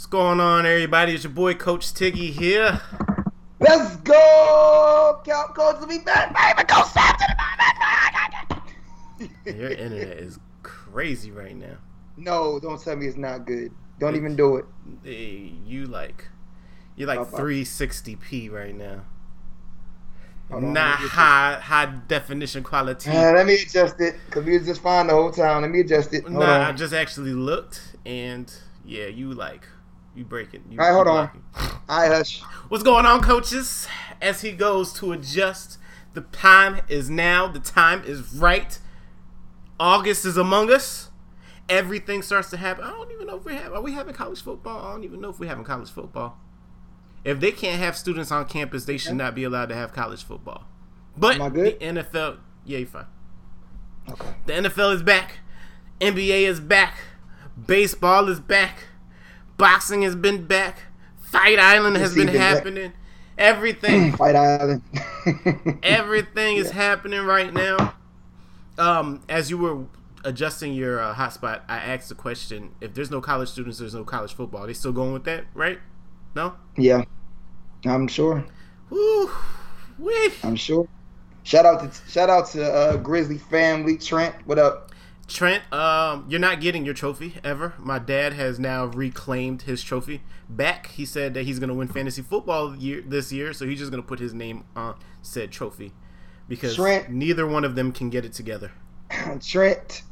What's going on, everybody? It's your boy Coach Tiggy here. Let's go, Couch Coach. Let me back, baby. Go the Your internet is crazy right now. No, don't tell me it's not good. Don't even do it. Hey, you like, you're like 360p right now. Not high high definition quality. Uh, let me adjust it because we was just fine the whole time. Let me adjust it. Hold nah, on. I just actually looked and yeah, you like you breaking. You, All right, hold on. I hush. What's going on, coaches? As he goes to adjust, the time is now. The time is right. August is among us. Everything starts to happen. I don't even know if we have. Are we having college football? I don't even know if we having college football. If they can't have students on campus, they should not be allowed to have college football. But the NFL, yeah, you fine. Okay. The NFL is back. NBA is back. Baseball is back. Boxing has been back. Fight Island has been happening. Back. Everything. Fight Island. everything is happening right now. Um, as you were adjusting your uh, hotspot, I asked the question: If there's no college students, there's no college football. Are they still going with that, right? No. Yeah, I'm sure. Woo. I'm sure. Shout out to shout out to uh, Grizzly family, Trent. What up? Trent, um, you're not getting your trophy ever. My dad has now reclaimed his trophy back. He said that he's going to win fantasy football year this year, so he's just going to put his name on said trophy because Trent, neither one of them can get it together. Trent,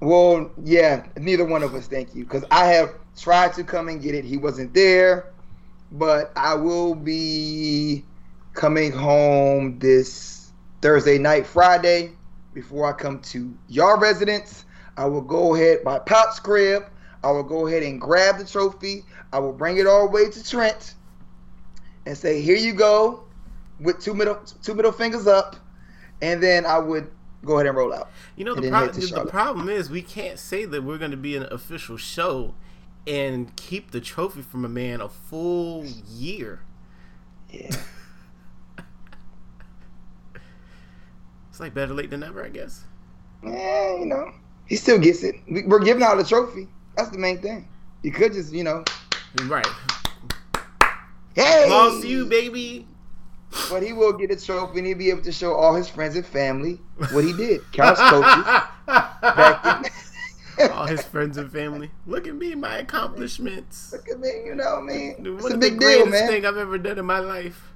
well, yeah, neither one of us. Thank you, because I have tried to come and get it. He wasn't there, but I will be coming home this Thursday night, Friday before I come to your residence. I will go ahead by Pop's crib. I will go ahead and grab the trophy. I will bring it all the way to Trent and say, "Here you go," with two middle two middle fingers up, and then I would go ahead and roll out. You know the, pro- the problem is we can't say that we're going to be an official show and keep the trophy from a man a full year. Yeah. It's like better late than never, I guess. Yeah, you know, he still gets it. We're giving out a trophy. That's the main thing. You could just, you know. Right. Hey! Lost you, baby. But he will get a trophy and he'll be able to show all his friends and family what he did. Couch coaches. all his friends and family. Look at me, my accomplishments. Look at me, you know, man. Dude, it's a big deal, man. thing I've ever done in my life.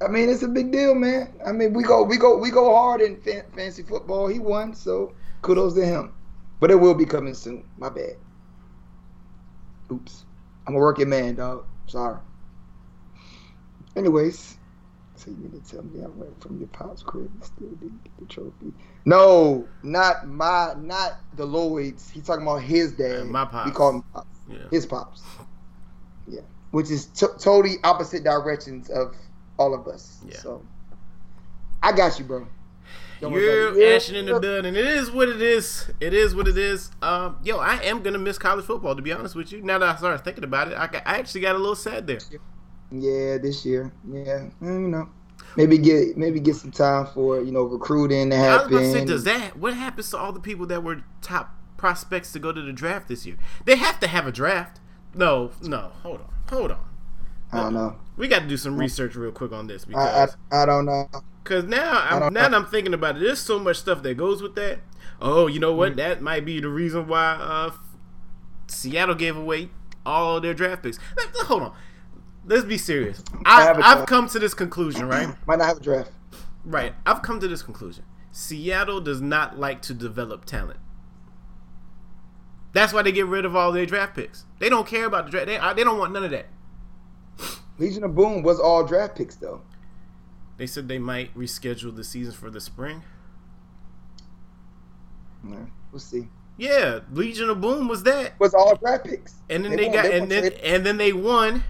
I mean, it's a big deal, man. I mean, we go, we go, we go hard in fan- fancy football. He won, so kudos to him. But it will be coming soon. My bad. Oops. I'm a working man, dog. Sorry. Anyways, so you mean to tell me I went from your pop's crib and still didn't get the trophy? No, not my, not the Lloyd's. He's talking about his dad. my pops. We call him pops. Yeah. His pops. Yeah, which is t- totally opposite directions of all of us. Yeah. So I got you, bro. Don't You're ashing in the dun, and it is what it is. It is what it is. Um, yo, I am gonna miss college football. To be honest with you, now that I started thinking about it, I, I actually got a little sad there. Yeah, this year. Yeah, mm, you know, maybe get maybe get some time for you know recruiting to happen. I was say, does that what happens to all the people that were top prospects to go to the draft this year? They have to have a draft. No, no, hold on, hold on. I don't know. We got to do some research real quick on this because I, I, I don't know. Because now, I'm, now that I'm thinking about it, there's so much stuff that goes with that. Oh, you know what? Mm-hmm. That might be the reason why uh, Seattle gave away all their draft picks. Hold on. Let's be serious. I, I've come to this conclusion, right? might not have a draft. Right. I've come to this conclusion. Seattle does not like to develop talent. That's why they get rid of all their draft picks. They don't care about the draft. They, they don't want none of that. Legion of Boom was all draft picks though. They said they might reschedule the season for the spring. Yeah, we'll see. Yeah, Legion of Boom was that. Was all draft picks. And then they, they got they and then and then they won.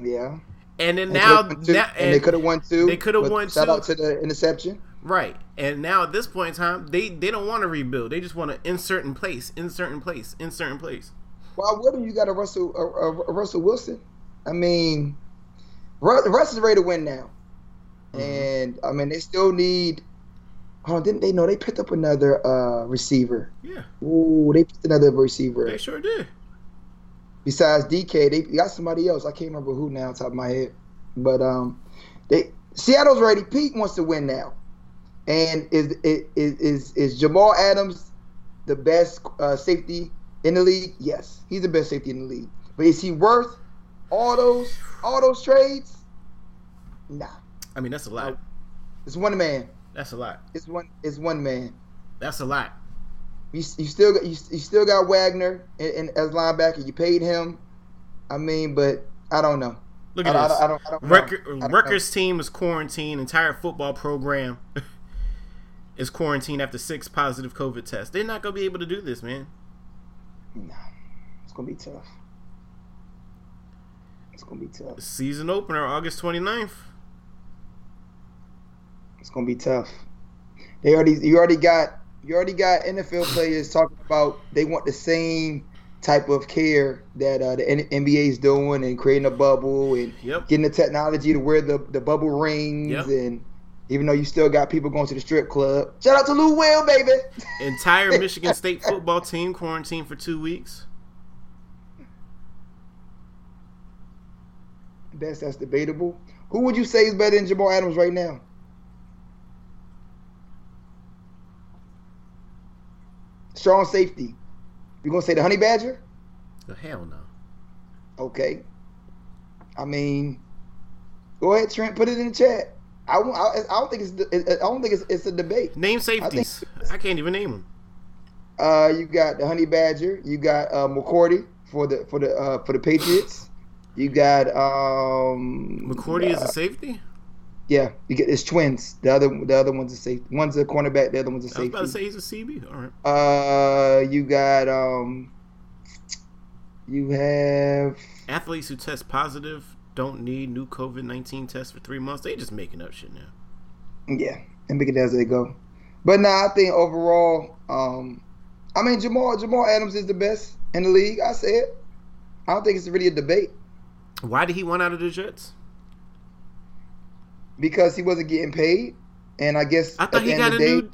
Yeah. And then and now, now and, and, they could have won two. They could have won shout two. out to the interception. Right. And now at this point in time, they they don't want to rebuild. They just want to insert in place, insert in place, insert in place. Why wouldn't you got a Russell a, a, a Russell Wilson? I mean, Russ is ready to win now, mm-hmm. and I mean they still need. Oh, didn't they know they picked up another uh, receiver? Yeah. Ooh, they picked another receiver. They sure did. besides DK, they got somebody else. I can't remember who now, top of my head. But um, they Seattle's ready. Pete wants to win now, and is is is is Jamal Adams the best uh, safety in the league? Yes, he's the best safety in the league. But is he worth all those all those trades? Nah. I mean, that's a lot. It's one man. That's a lot. It's one. It's one man. That's a lot. You, you still got you, you still got Wagner in, in, as linebacker. You paid him. I mean, but I don't know. Look at I, this. I, I don't, I don't don't Rutgers team is quarantined. Entire football program is quarantined after six positive COVID tests. They're not gonna be able to do this, man. Nah, it's gonna be tough. It's gonna be tough. Season opener August 29th. It's gonna be tough. They already you already got you already got NFL players talking about they want the same type of care that uh, the NBA is doing and creating a bubble and Yep. getting the technology to wear the, the bubble rings Yep. and even though you still got people going to the strip club. Shout out to Lou Will, baby. Entire Michigan State football team quarantined for two weeks. That's that's debatable. Who would you say is better than Jamal Adams right now? Strong safety. You gonna say the Honey Badger? Oh, hell no. Okay. I mean, go ahead, Trent. Put it in the chat. I, I, I don't think it's I don't think it's, it's a debate. Name safeties. I, can't even name them. Uh, you got the Honey Badger. You got uh, McCourty for the for the uh, for the Patriots. You got um McCourty is uh, a safety. yeah. You get it's twins. The other the other one's a safety. One's a cornerback. The other one's a I was about to say he's a CB. All right. Uh, you got um. You have Athletes who test positive don't need new COVID 19 tests for three months. They just making up shit now. Yeah, and make it as they go. But nah, I think overall, um, I mean Jamal Jamal Adams is the best in the league. I say it. I don't think it's really a debate Why did he want out of the Jets? because he wasn't getting paid, and I guess I at thought the he end got a of the day, new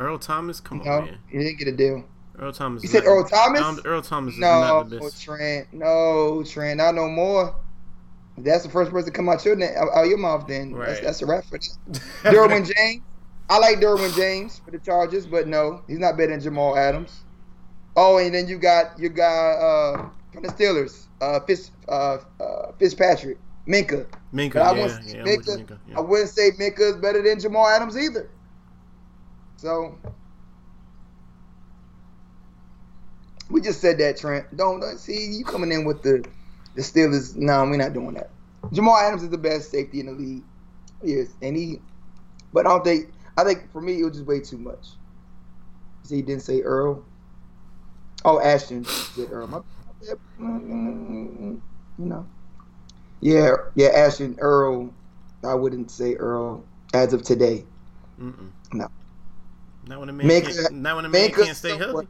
Earl Thomas. Come on, man. he didn't get a deal. Earl Thomas. You said Earl Thomas? Earl Thomas is No, not the best. Trent. No, Trent. Not no more. That's the first person to come out your name, out your mouth. Then that's, Right. that's a wrap for that. Derwin James. I like Derwin James for the Chargers, but no, he's not better than Jamal Adams. Oh, and then you got you got uh, from the Steelers, uh, Fitz, uh, uh, Fitzpatrick, Minkah. Minkah, But I yeah, wouldn't say yeah, Minkah. Minkah, yeah. I wouldn't say Minkah is better than Jamal Adams either. So we just said that, Trent. Don't don't- see you coming in with the the Steelers. No, we're not doing that. Jamal Adams is the best safety in the league. Yes, and he. But I don't think. I think for me it was just way too much. See, he didn't say Earl. Oh, Ashton said Earl. My, you know. Yeah, yeah, Ashton Earl. I wouldn't say Earl as of today. Mm-mm. No. Not when a man Minkah- can't, not when a man can't stay somewhat-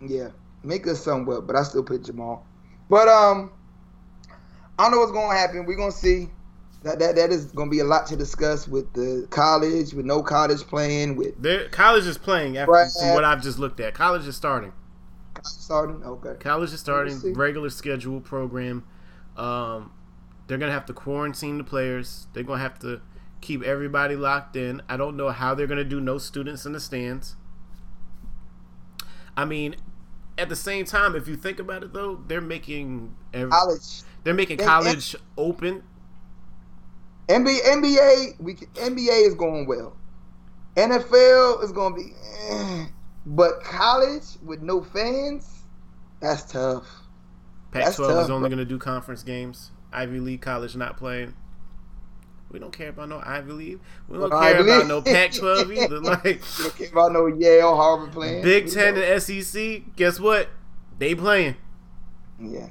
healthy. Yeah, make us somewhat, but I still put Jamal. But um, I don't know what's going to happen. We're gonna see. That that that is going to be a lot to discuss with the college, with no college playing, with There, college is playing after Right. from what I've just looked at. College is starting. Starting. Okay. College is starting. Regular schedule program. Um, they're gonna have to quarantine the players. They're gonna have to keep everybody locked in. I don't know how they're gonna do no students in the stands. I mean, at the same time, if you think about it, though, they're making every, College, they're making and- college open. NBA, NBA, we can, NBA is going well. NFL is going to be, eh. But college with no fans, that's tough. Pac-12 tough, is only going to do conference games. Ivy League college not playing. We don't care about no Ivy League. We don't No care Ivy about League. no Pac-12 either. Like You don't care about no Yale, Harvard playing. Big We Ten know. and SEC, guess what? They playing. Yeah.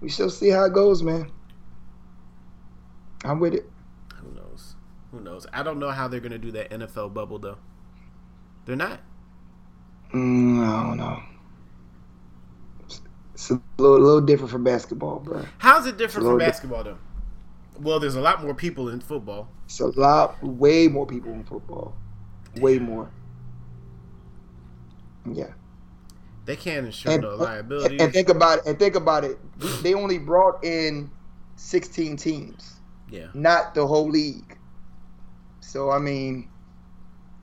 We shall see how it goes, man. I'm with it. Who knows? Who knows? I don't know how they're gonna do that NFL bubble though. They're not. Mm, I don't know. It's a little, little different from basketball, bro. How's it different from basketball though? Well, there's a lot more people in football. It's a lot, way more people in football. Way more. Yeah. They can't insure and, no liability. And think about it. And think about it. They only brought in 16 teams. Yeah. Not the whole league. So I mean,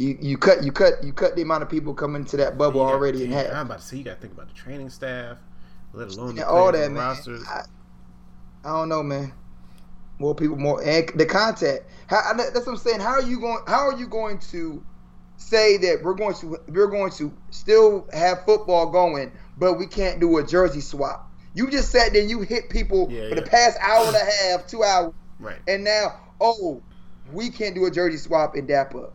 you, you cut you cut you cut the amount of people coming to that bubble already in half. I'm about to say you got to think about the training staff, let alone the all that man. I, I, don't know, man. More people, more and the contact. How, that's what I'm saying. How are you going? How are you going to say that we're going to we're going to still have football going, but we can't do a jersey swap? You just sat there and you hit people yeah, for yeah. the past hour and a half, two hours, right? And now, oh, we can't do a jersey swap in dap up.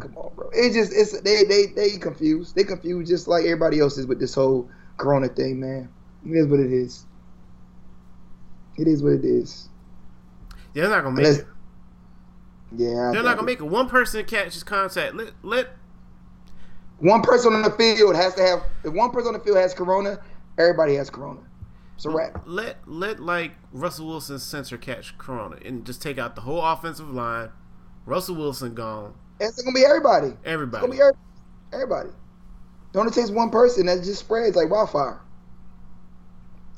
Come on, bro. It just it's they they they confused. They confused just like everybody else is with this whole Corona thing, man. It is what it is. It is what it is. Yeah, they're not gonna make Unless, it. Yeah, they're not gonna make it. One person catches contact. Let let one person on the field has to have. If one person on the field has Corona, everybody has Corona. So wrap. Let let like Russell Wilson's center catch Corona and just take out the whole offensive line. Russell Wilson gone. It's gonna be everybody. Everybody. It's gonna be everybody. Don't it only takes one person that just spreads like wildfire.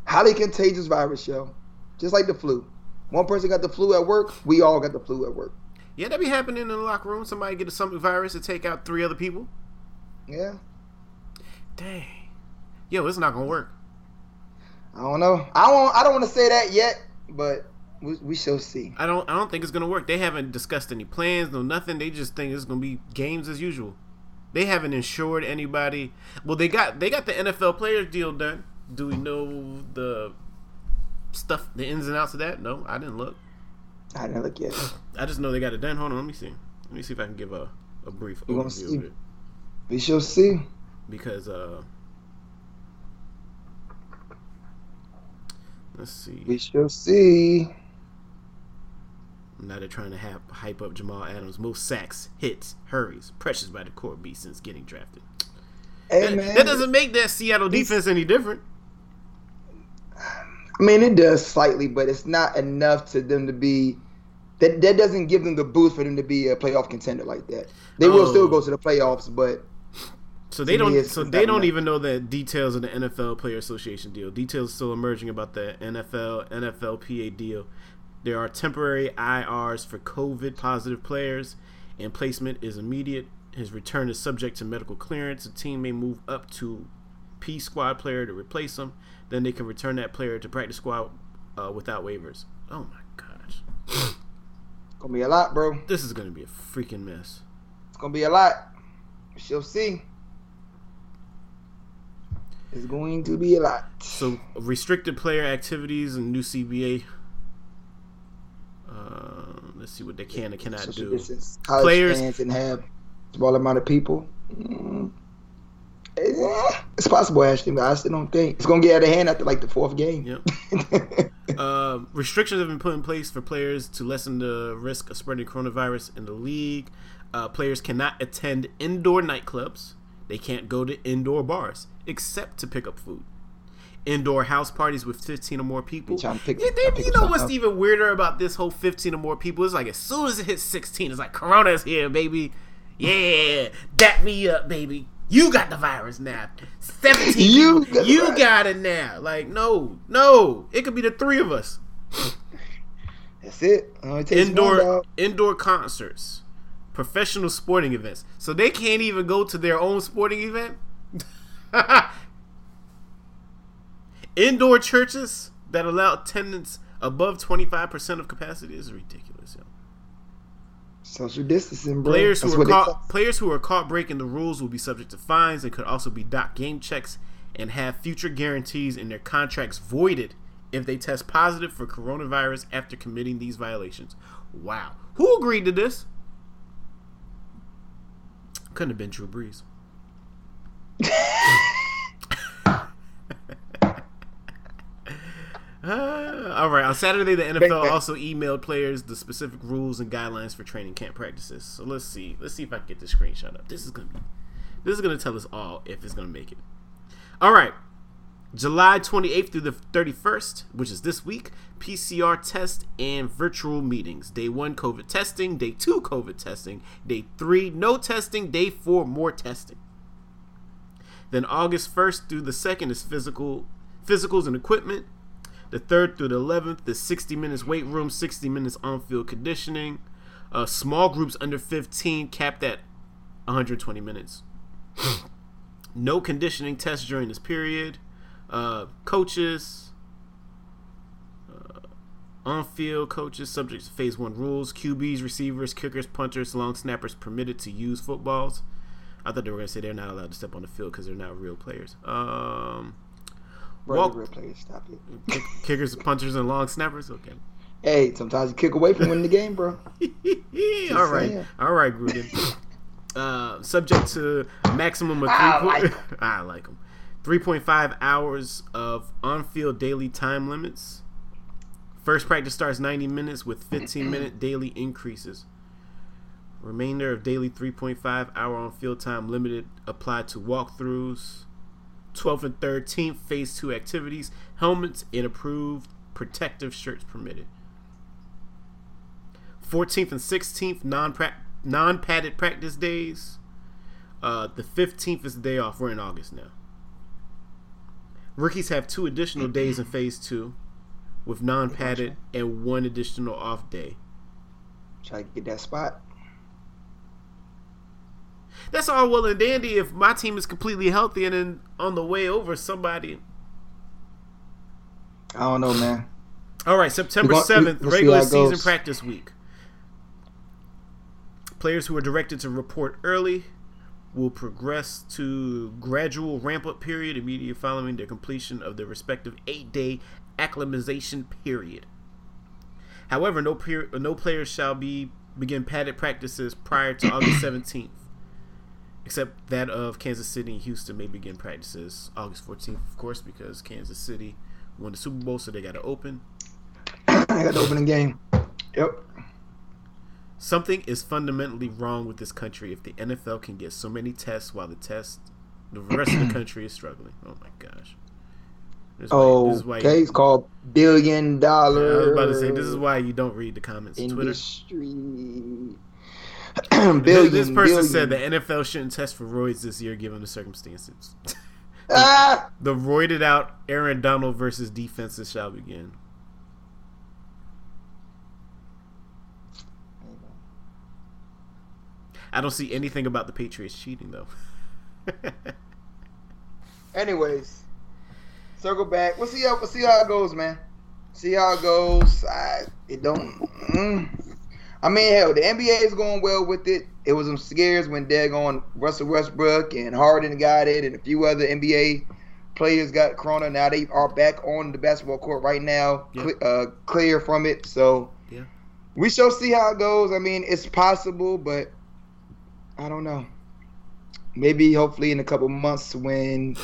Highly contagious virus, yo. Just like the flu. One person got the flu at work, we all got the flu at work. Yeah, that be happening in the locker room. Somebody get a something virus to take out three other people. Yeah. Dang. Yo, it's not gonna work. I don't know. I don't. I don't want to say that yet, but we, we shall see. I don't. I don't think it's gonna work. They haven't discussed any plans, no nothing. They just think it's gonna be games as usual. They haven't insured anybody. Well, they got they got the NFL players deal done. Do we know the stuff, the ins and outs of that? No, I didn't look. I didn't look yet. I just know they got it done. Hold on, let me see. Let me see if I can give a, a brief we overview of it. We shall see. Because uh let's see. We shall see. Now they're trying to have hype up Jamal Adams. Most sacks, hits, hurries, pressures by the core B since getting drafted. Hey, that, man, that doesn't make that Seattle defense any different. I mean, it does slightly, but it's not enough to them to be. That that doesn't give them the boost for them to be a playoff contender like that. They oh. will still oh. go to the playoffs, but. So they don't. So they don't enough. even know the details of the NFL Player Association deal. Details still emerging about the NFL NFLPA deal. There are temporary IRs for COVID positive players, and placement is immediate. His return is subject to medical clearance. A team may move up to P squad player to replace him. Then they can return that player to practice squad uh, without waivers. Oh my gosh. gonna be a lot, bro. This is gonna be a freaking mess. It's gonna be a lot. She'll see. It's going to be a lot. So restricted player activities and new CBA uh, let's see what they can and cannot Social do. Distance. Players and have small amount of people. Mm. It's possible, Ashley, but I still don't think it's gonna get out of hand after like the fourth game. Yep. uh, restrictions have been put in place for players to lessen the risk of spreading coronavirus in the league. Uh, players cannot attend indoor nightclubs. They can't go to indoor bars except to pick up food indoor house parties with 15 or more people. Pick, yeah, they, you know what's up. even weirder about this whole 15 or more people? It's like as soon as it hits 16, it's like Corona's here, baby. Yeah, dap me up, baby. You got the virus now. 17 you, got, you got it now. Like, no, no. It could be the three of us. That's it. indoor indoor concerts, professional sporting events. So they can't even go to their own sporting event. Indoor churches that allow attendance above 25% of capacity is ridiculous, yo. Social distancing, bro. Players who, are caught, players who are caught breaking the rules will be subject to fines and could also be docked game checks and have future guarantees in their contracts voided if they test positive for coronavirus after committing these violations. Wow. Who agreed to this? Couldn't have been Drew Brees. Uh, all right. On Saturday, the NFL also emailed players the specific rules and guidelines for training camp practices. So let's see. Let's see if I can get this screenshot up. This is gonna be. This is gonna tell us all if it's gonna make it. All right. July 28th through the 31st, which is this week, PCR test and virtual meetings. Day one, COVID testing. Day two, COVID testing. Day three, no testing. Day four, more testing. Then August 1st through the 2nd is physical physicals and equipment. The 3rd through the 11th the 60 minutes weight room, 60 minutes on field conditioning. Uh, small groups under 15 capped at 120 minutes. no conditioning tests during this period. Uh, coaches, uh, on field coaches subject to phase one rules. QBs, receivers, kickers, punters, long snappers permitted to use footballs. I thought they were going to say they're not allowed to step on the field because they're not real players. Um, Walk- real players, stop it. kick- kickers, punchers, and long snappers. Okay. Hey, sometimes you kick away from winning the game, bro. all right, saying. all right, Gruden. uh, subject to maximum of three. I like I like them. Three point five hours of on-field daily time limits. First practice starts ninety minutes with fifteen minute daily increases. Remainder of daily three point five hour on-field time limited applied to walkthroughs. 12th and 13th phase two activities. Helmets and approved protective shirts permitted. 14th and 16th non padded practice days. Uh, the 15th is the day off. We're in August now. Rookies have two additional days in phase two with non padded and one additional off day. Try to get that spot. That's all well and dandy if my team is completely healthy and then on the way over somebody. I don't know, man. All right, September We gon- we- 7th, regular season goes. practice week. Players who are directed to report early will progress to gradual ramp up period immediately following their completion of their respective eight day acclimatization period. However, no per- no players shall be begin padded practices prior to August 17th, except that of Kansas City and Houston may begin practices August 14th, of course, because Kansas City won the Super Bowl, so they got to open. I got the opening game. Yep. Something is fundamentally wrong with this country if the NFL can get so many tests while the test, the rest of the country is struggling. Oh my gosh. This is why- Oh, this is why okay. you- It's called billion dollar. I was about to say this is why you don't read the comments on Twitter. billion. this person billion. said the NFL shouldn't test for roids this year given the circumstances. Ah! the roided out Aaron Donald versus defenses shall begin. I don't see anything about the Patriots cheating though. Anyways, circle back. We'll see how we'll see how it goes, man. See how it goes. I, it don't. Mm. I mean, hell, the NBA is going well with it. It was some scares when daggone Russell Westbrook and Harden got it, and a few other NBA players got corona. Now they are back on the basketball court right now, Yeah. cle- uh, clear from it. So Yeah. we shall see how it goes. I mean, it's possible, but I don't know. Maybe, hopefully, in a couple months when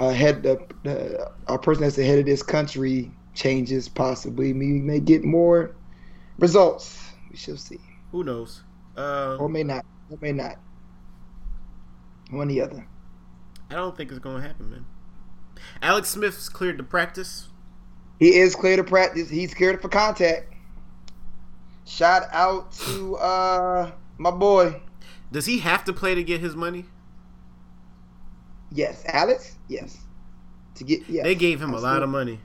a head the, the our person that's the head of this country changes, possibly we may get more results. We shall see, Who knows? Uh, or may not, or may not. One or the other. I don't think it's gonna happen, man. Alex Smith's cleared to practice. He is cleared to practice. He's cleared for contact. Shout out to uh my boy. Does he have to play to get his money? Yes, Alex. Yes. To get yeah. They gave him a lot of money.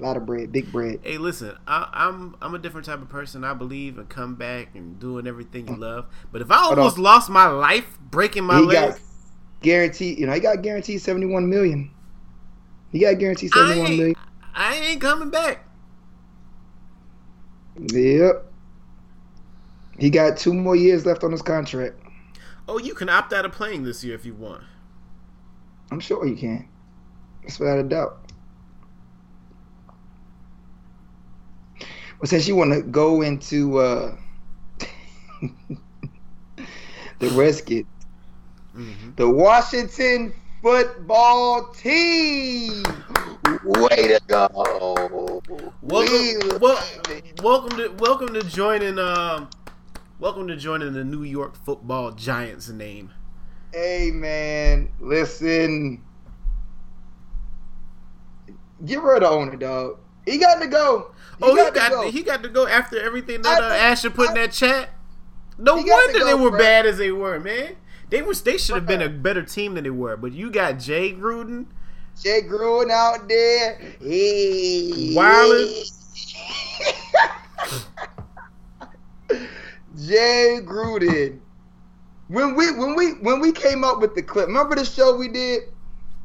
A lot of bread, big bread. Hey, listen, I, I'm I'm a different type of person. I believe in come back and doing everything you love. But if I almost lost my life breaking my he leg, got guaranteed. You know, he got guaranteed seventy one million. He got guaranteed seventy one million. I ain't coming back. Yep. He got two more years left on his contract. Oh, you can opt out of playing this year if you want. I'm sure you can. That's without a doubt. Well, since you want to go into uh, the Redskins, hmm the Washington football team. Way to go! Way Welcome, to wel- welcome to welcome to joining. Um, welcome to joining the New York Football Giants name. Hey man, listen. Get rid of owner, dog. He got to go. He oh, got he to got go. he got to go after everything that I uh, Asher put in that chat. No to wonder go, they were bro. bad as they were, man. They was they should have been a better team than they were. But you got Jay Gruden, Jay Gruden out there. he. Jay Gruden. When we when we when we came up with the clip, remember the show we did,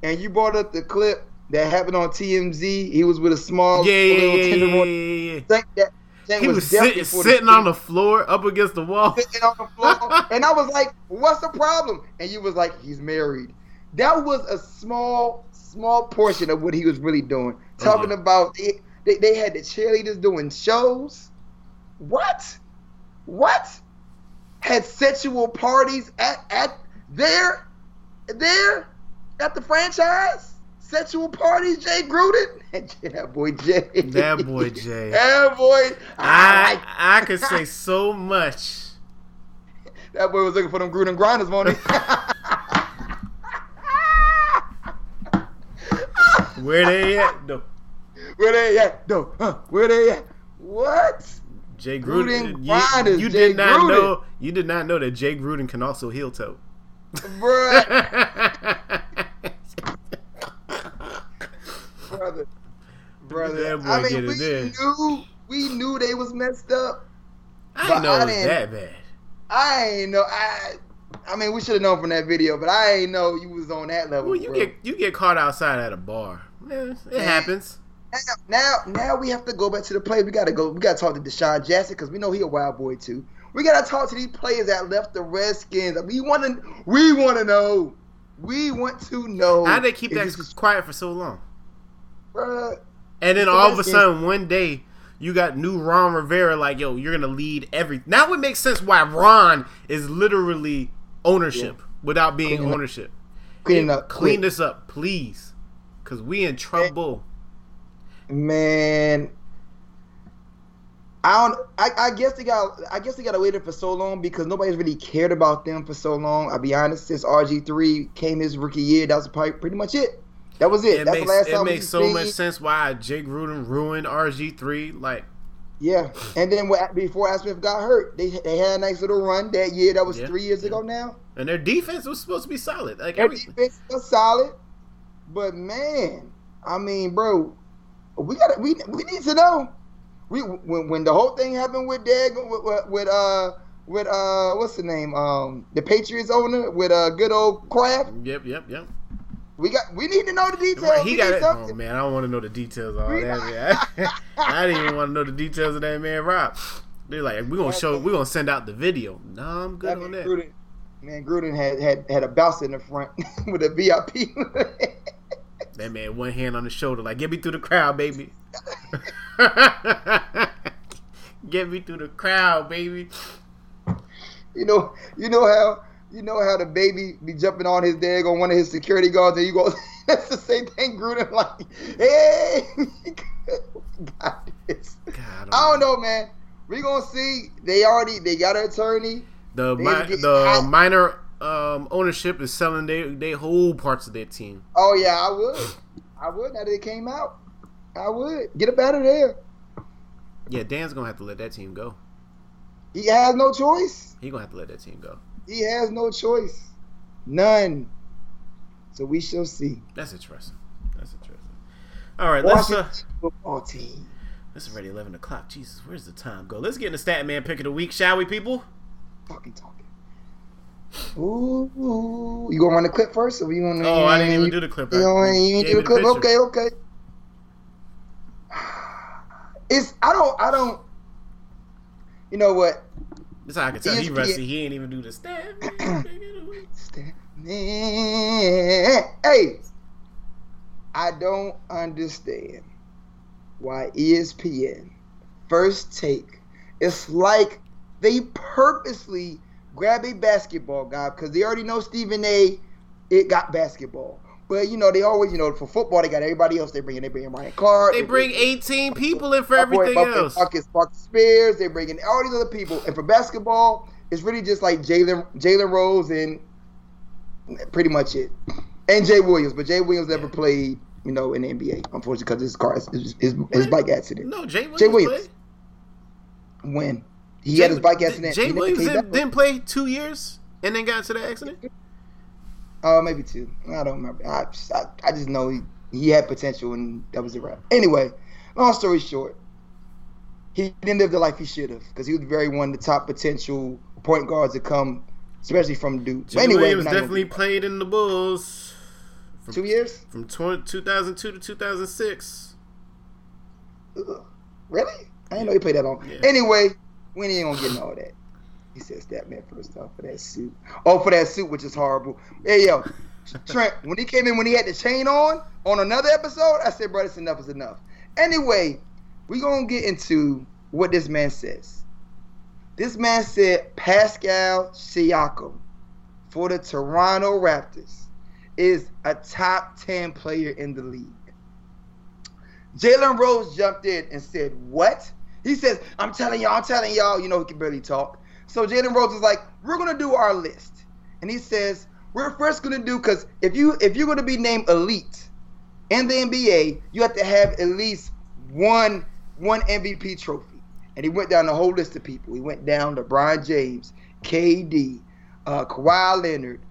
and you brought up the clip that happened on TMZ. He was with a small yeah, little yeah, yeah, tenderloin. yeah, yeah. That thing He was definitely sit, for the sitting on the floor up against the wall. sitting on the floor. and I was like, "What's the problem?" And you was like, "He's married." That was a small, small portion of what he was really doing. Talking Uh-huh. about they, they, they had the cheerleaders doing shows. What? What? Had sexual parties at at there, there, at the franchise. Sexual parties, Jay Gruden. that boy Jay. That boy Jay. That boy. I I I could say so much. That boy was looking for them Gruden grinders, money. Where they at? though? Where they at? though? huh? Where they at? What? Jay Gruden Gruden. grinders, You, you Jay did not Gruden. know. You did not know that Jay Gruden can also heel toe. Bruh, brother, brother. That boy I mean, we knew, we knew they was messed up. I didn't know I it was didn't- that bad. I ain't know. I, I mean, we should have known from that video, but I ain't know you was on that level. Well, you bro. get you get caught outside at a bar. Yeah, it happens. Now, now, now we have to go back to the play. We gotta go. We gotta talk to DeSean Jackson because we know he a wild boy too. We gotta talk to these players that left the Redskins. We want to. We want to know. We want to know. How they keep that quiet for so long? Bruh, And then all of a sudden, one day, you got new Ron Rivera. Like, yo, you're gonna lead every. Now it makes sense why Ron is literally ownership without being Clean up. ownership. Clean up Clean this up, please, because we in trouble. Man, I don't. I, I guess they got. I guess they got to wait it for so long because nobody's really cared about them for so long. I'll be honest. Since RG three came his rookie year, that was probably pretty much it. That was it. It That's makes the last it makes so much sense why Jay Gruden ruined RG three. Like, Yeah, and then before Smith got hurt, they they had a nice little run that year. That was Yeah, three years yeah. ago now. and their defense was supposed to be solid. Like Their everything. defense was solid, but man, I mean, bro, we got we we need to know. We when when the whole thing happened with Dag with, with, uh with uh what's the name um the Patriots owner with uh good old Kraft. Yep, yep, yep. We got we need to know the details. Right, he got it. Oh man, I don't want to know the details of all We- that. Man. I didn't even want to know the details of that man Rob. They're like, we're gonna show, we're gonna send out the video. No, I'm good on that. Gruden, man, Gruden had had had a bounce in the front with a VIP. That man, one hand on the shoulder, like, get me through the crowd, baby. get me through the crowd, baby. You know, you know how you know how the baby be jumping on his dag on one of his security guards, and you go, that's the same thing. Gruden like, hey, got this. God, I don't know, man. We gonna see. They already they got an attorney. The mi- the hot. minor um, ownership is selling they they whole parts of their team. Oh yeah, I would. I would. Now that it came out, I would get up out of there. Yeah, Dan's gonna have to let that team go. He has no choice. He gonna have to let that team go. He has no choice. None. So we shall see. That's interesting. That's interesting. All right, let's uh, football team. it's already eleven o'clock. Jesus, where's the time go? Let's get in the stat man pick of the week, shall we, people? Talking, talking. Ooh, you gonna run the clip first, or you gonna? Oh, I didn't even do the clip. You, know, you didn't do the clip. picture. Okay, okay. It's I don't I don't. You know what? That's how I can tell he rusty. He ain't even do the stat man pick of the week. Hey, I don't understand why ESPN first take. It's like they purposely grab a basketball guy because they already know Stephen A. It got basketball, but you know they always you know for football they got everybody else. They bring in they bring in Ryan Clark. They bring eighteen people in for everything boy else. Marcus, Marcus Spears. They bring in all these other people, and for basketball, it's really just like Jalen Jalen Rose and pretty much it, and Jay Williams. But Jay Williams never played, you know, in the NBA, unfortunately, because his car, his, his, his bike accident. No, Jay Williams. Jay Williams. When he Jay- had his bike accident, Jay Williams didn't, didn't play two years And then got into the accident. Uh, maybe two. I don't remember. I just, I, I just know he, he had potential, and that was a wrap. Anyway, long story short, he didn't live the life he should have because he was very one of the top potential point guards to come, especially from Duke. Jimmy anyway, Williams definitely played in the Bulls two years. from 20, 2002 to 2006. Ugh. Really? I didn't know he played that long. Yeah. Anyway, we ain't gonna get into all that. He said that man first off for that suit. Oh, for that suit, which is horrible. Hey yo, Trent, when he came in when he had the chain on on another episode, I said, bro, this enough is enough. Anyway, we gonna get into what this man says. This man said Pascal Siakam for the Toronto Raptors is a top 10 player in the league. Jalen Rose jumped in and said, What? He says, I'm telling y'all, I'm telling y'all, you know, he can barely talk. So Jalen Rose is like, We're gonna do our list. And he says, We're first gonna do because if you if you're gonna be named elite in the NBA, you have to have at least one one MVP trophy. And he went down the whole list of people. He went down to LeBron James, KD, uh, Kawhi Leonard,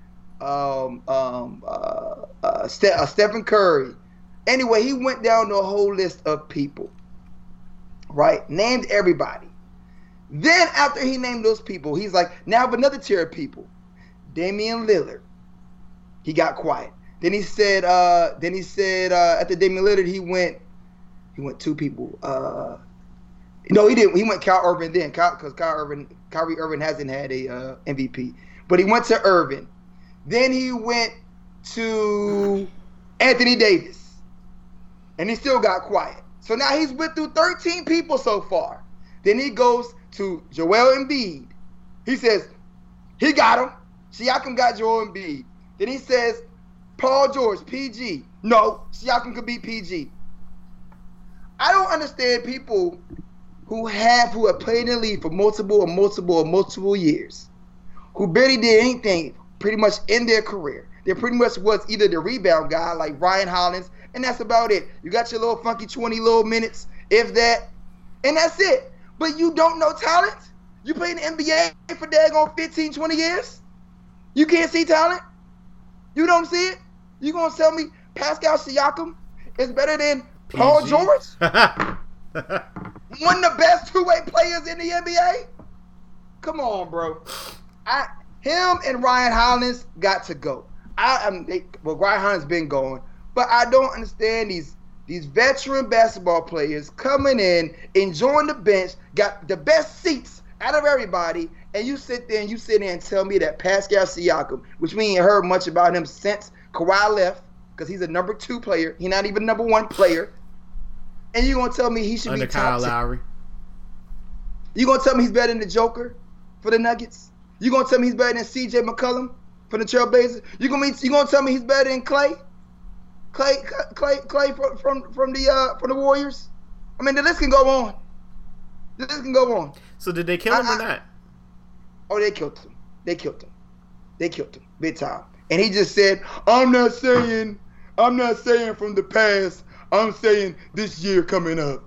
um, um, uh, uh, Ste- uh, Stephen Curry. Anyway, he went down the whole list of people, right? Named everybody. Then after he named those people, he's like, now another tier of people. Damian Lillard. He got quiet. Then he said, uh, then he said, uh, after Damian Lillard, he went, he went two people. Uh, no, he didn't. He went Kyrie Irving then, because Kyrie Irving, Kyrie Irving hasn't had a uh, MVP, but he went to Irving. Then he went to Anthony Davis, and he still got quiet. So now he's went through 13 people so far. Then he goes to Joel Embiid. He says he got him. Siakam got Joel Embiid. Then he says Paul George, PG. No, Siakam could be PG. I don't understand people who have who have played in the league for multiple and multiple and multiple years, who barely did anything pretty much in their career. They pretty much was either the rebound guy like Ryan Hollins, and that's about it. You got your little funky 20 little minutes, if that, and that's it. But you don't know talent? You played in the NBA for daggone 15, 20 years? You can't see talent? You don't see it? You gonna tell me Pascal Siakam is better than Paul George? One of the best two-way players in the NBA? Come on, bro. I him and Ryan Hollins got to go. I am they, well, Ryan Hollins been going, but I don't understand these these veteran basketball players coming in, enjoying the bench, got the best seats out of everybody, and you sit there and you sit there and tell me that Pascal Siakam, which we ain't heard much about him since Kawhi left, because he's a number two player. He's not even number one player. And you gonna tell me he should Under be Kyle top 10? Lowry. You gonna tell me he's better than the Joker for the Nuggets? You gonna tell me he's better than C.J. McCollum for the Trailblazers? You gonna you gonna tell me he's better than Clay? Clay, Clay, Clay from from, from the uh, from the Warriors? I mean, the list can go on. The list can go on. So did they kill him I- or I- not? Oh, they killed him. They killed him. They killed him big time. And he just said, "I'm not saying, I'm not saying from the past. I'm saying this year coming up."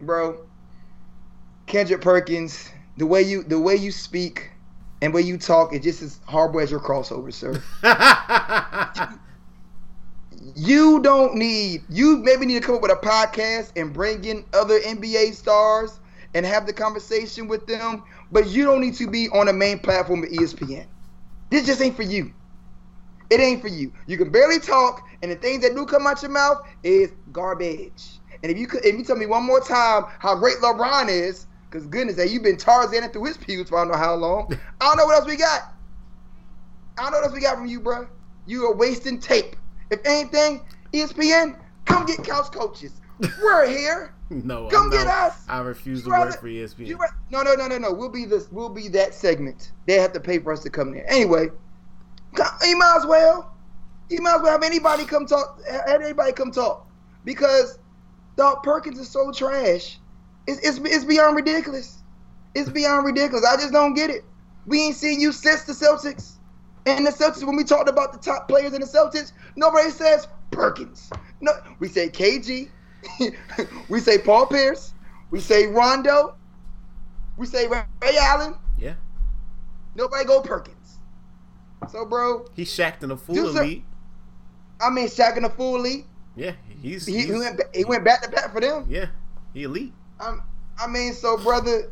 Bro, Kendrick Perkins, the way you the way you speak and way you talk, it just as horrible as your crossover, sir. You don't need. You maybe need to come up with a podcast and bring in other NBA stars and have the conversation with them. But you don't need to be on the main platform of ESPN. This just ain't for you. It ain't for you. You can barely talk, and the things that do come out your mouth is garbage. And if you could, if you tell me one more time how great LeBron is, because goodness, that you've been Tarzaning through his pews for I don't know how long. I don't know what else we got. I don't know what else we got from you, bro. You are wasting tape. If anything, ESPN, come get couch coaches. We're here. no, Come I'm get us. I refuse to work for ESPN. No, no, no, no, no. We'll be this. We'll be that segment. They have to pay for us to come there. Anyway, you might as well. You might as well have anybody come talk. Have anybody come talk because Doc Perkins is so trash. It's, it's it's beyond ridiculous. It's beyond ridiculous. I just don't get it. We ain't seen you since the Celtics. And the Celtics, when we talked about the top players in the Celtics, nobody says Perkins. No, we say KG. we say Paul Pierce. We say Rondo. We say Ray Allen. yeah. Nobody go Perkins. So, bro, He shacked in a full Dude, sir- elite. I mean, Shaq in the full elite. Yeah, he's, He, he went he went back to back for them. yeah, he elite. Um, I mean, so brother,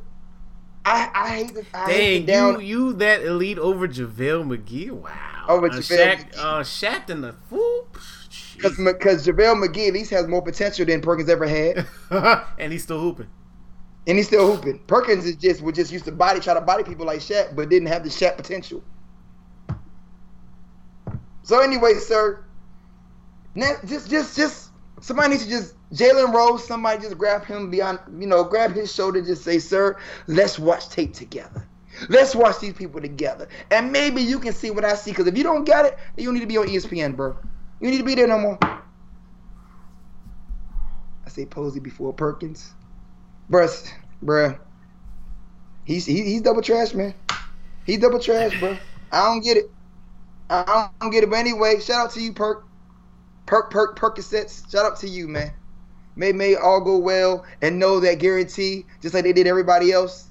I I hate to I hate Dang, to down. you you that elite over JaVale McGee? Wow. Over uh, JaVale Shaq, McGee. uh, Shaq in the fool. Because because JaVale McGee at least has more potential than Perkins ever had, and he's still hooping. and he's still hooping. Perkins is just was just used to body try to body people like Shaq, but didn't have the Shaq potential. So anyway, sir, now just just just somebody needs to just Jalen Rose. Somebody just grab him beyond, you know, grab his shoulder, and just say, "Sir, let's watch tape together. Let's watch these people together, and maybe you can see what I see. Because if you don't get it, you need to be on ESPN, bro. You need to be there no more." I say Posey before Perkins, bruh, bruh. He's he, he's double trash, man. He's double trash, bro. I don't get it. I don't get it. But anyway, shout out to you, Perk. Perk, Perk, Percocets. Shout out to you, man. May may all go well and know that guarantee, just like they did everybody else,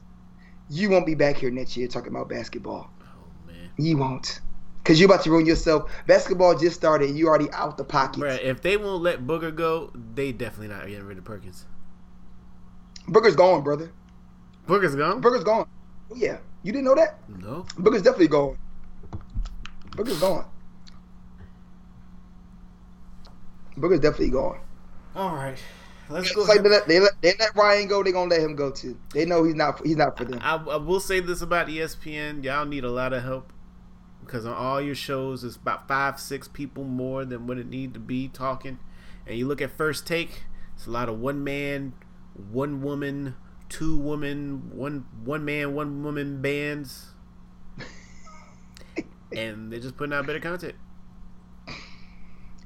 you won't be back here next year talking about basketball. Oh man, You won't. Cause you're about to ruin yourself. Basketball just started. You already out the pocket. Bruh, if they won't let Booger go, they definitely not getting rid of Perkins. Booker's gone, brother. Booger's gone. Booker's gone. Oh, yeah. You didn't know that? no. Booker's definitely gone. Booker's gone. Booker's definitely gone. All right, let's It's go. like they let, they let they let Ryan go. They're gonna let him go too. They know he's not he's not for them. I, I will say this about ESPN: y'all need a lot of help because on all your shows, it's about five, six people more than what it need to be talking. And you look at First Take, it's a lot of one man, one woman, two woman, one one man, one woman bands, and they're just putting out better content.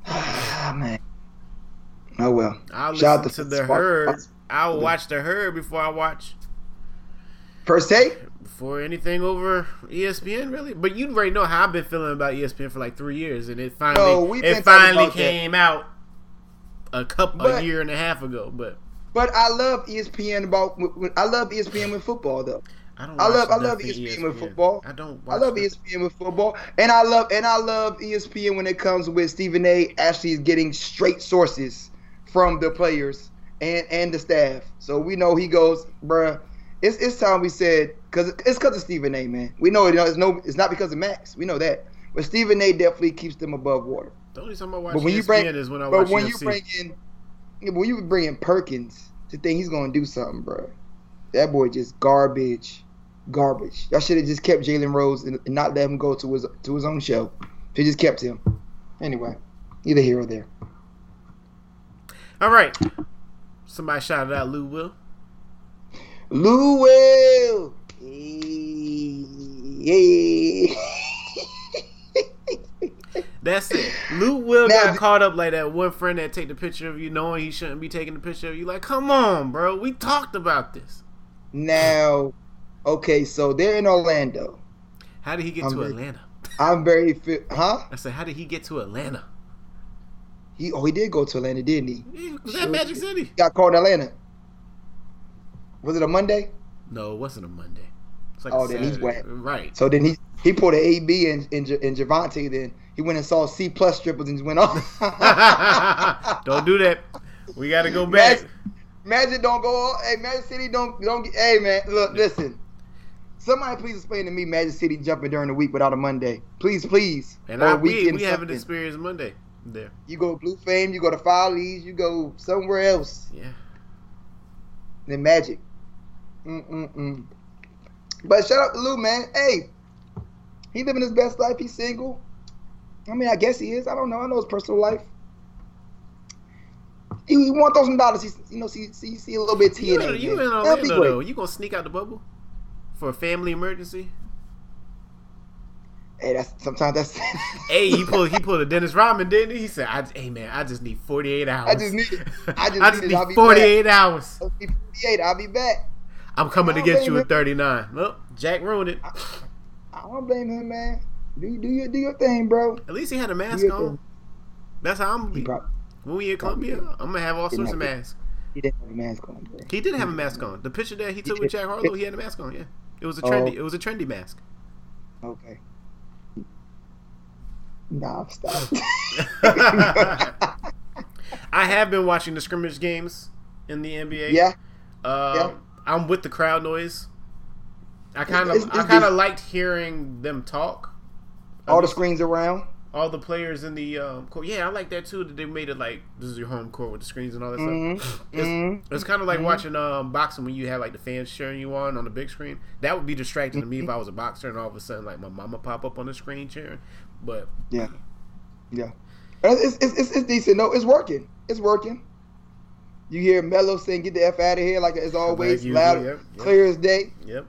Ah man. Oh well. I'll Shout out listen to to the Spark- herd. I'll watch the herd before I watch First take. before anything over ESPN, really. But you already know how I've been feeling about ESPN for like three years, and it finally No, it finally about that. came out a couple a year and a half ago. But But I love ESPN about. I love ESPN with football though. I don't. I love- I love E nothing ESPN with football. I don't. I love nothing. ESPN with football, and I love and I love ESPN when it comes with Stephen A. Actually, is getting straight sources from the players and and the staff. So we know he goes, bruh. It's it's time we said because it's because of Stephen A. Man, we know it. It's no, it's not because of Max. We know that, but Stephen A. definitely keeps them above water. The only time I watch But when ESPN you bring, is when I but when UFC. you bring in, yeah, when you bring in Perkins to think he's gonna do something, bro, that boy just garbage, garbage. Y'all should have just kept Jalen Rose and, not let him go to his to his own show. They just kept him. Anyway, either here or there. All right. Somebody shouted out Lou Will. Lou Will. Hey. That's it. Lou Will Now, got caught up like that one friend that take the picture of you knowing he shouldn't be taking the picture of you. Like, come on, bro. We talked about this. now, okay, so they're in Orlando. How did he get I'm to very- Atlanta? I'm very fit, huh? I said, how did he get to Atlanta? He oh he did go to Atlanta, didn't he? He was at Magic City. got caught in Atlanta. Was it a Monday? No, it wasn't a Monday. It's like Oh, a then he's whack. Right. So then he he pulled an AB in in, in Javante. Then he went and saw C plus strippers and just went off. Don't do that. We got to go back. Magic, Magic don't go. off. Hey, Magic City don't don't. get Hey man, look, listen. Somebody please explain to me Magic City jumping during the week without a Monday. Please, please. And I, we, weekend we haven't experienced Monday there. You go to Blue Flame, you go to Follies, you go somewhere else. Yeah. than Magic. Mm-mm-mm. But shout out to Lou, man. Hey, he living his best life. He's single. I mean, I guess he is. I don't know. I know his personal life. He, he want those dollars. He's, you know, see, see, see a little bit of You in, you in man. That'll Orlando, though. You going to sneak out the bubble for a family emergency? Hey, that's sometimes that's. Hey, he pulled he pulled a Dennis Rodman, didn't he? He said, I, "Hey man, I just need 48 hours. I just need it. I just I just need need 48 hours. I'll be 48. I'll be back. I'm coming to get you at 39." Well, Jack ruined it. I don't blame him, man. Do do your do your thing, bro? At least he had a mask on. thing. That's how I'm gonna He, be. probably, When we in Columbia, I'm gonna have all sorts of masks. he didn't have a mask on, bro. He did have a mask on. The picture that he took did. with Jack Harlow, he had a mask on. Yeah, it was a Oh. trendy. It was a trendy mask. Okay. Nah, stop. I have been watching the scrimmage games in the NBA. yeah. Uh, Yeah. I'm with the crowd noise. I kind of I kind of liked hearing them talk. All the screens around. All the players in the um, court. Yeah, I like that too. That they made it like this is your home court with the screens and all that Mhm. stuff. It's, Mhm. it's kind of like Mhm. watching um, boxing when you have like the fans cheering you on on the big screen. That would be distracting to me if I was a boxer and all of a sudden like my mama pop up on the screen cheering. But Yeah. Yeah. It's, it's, it's, it's decent. No, it's working. It's working. You hear Melo saying, get the F out of here, like as always, usual, loud, yep, yep. clear as day. yep,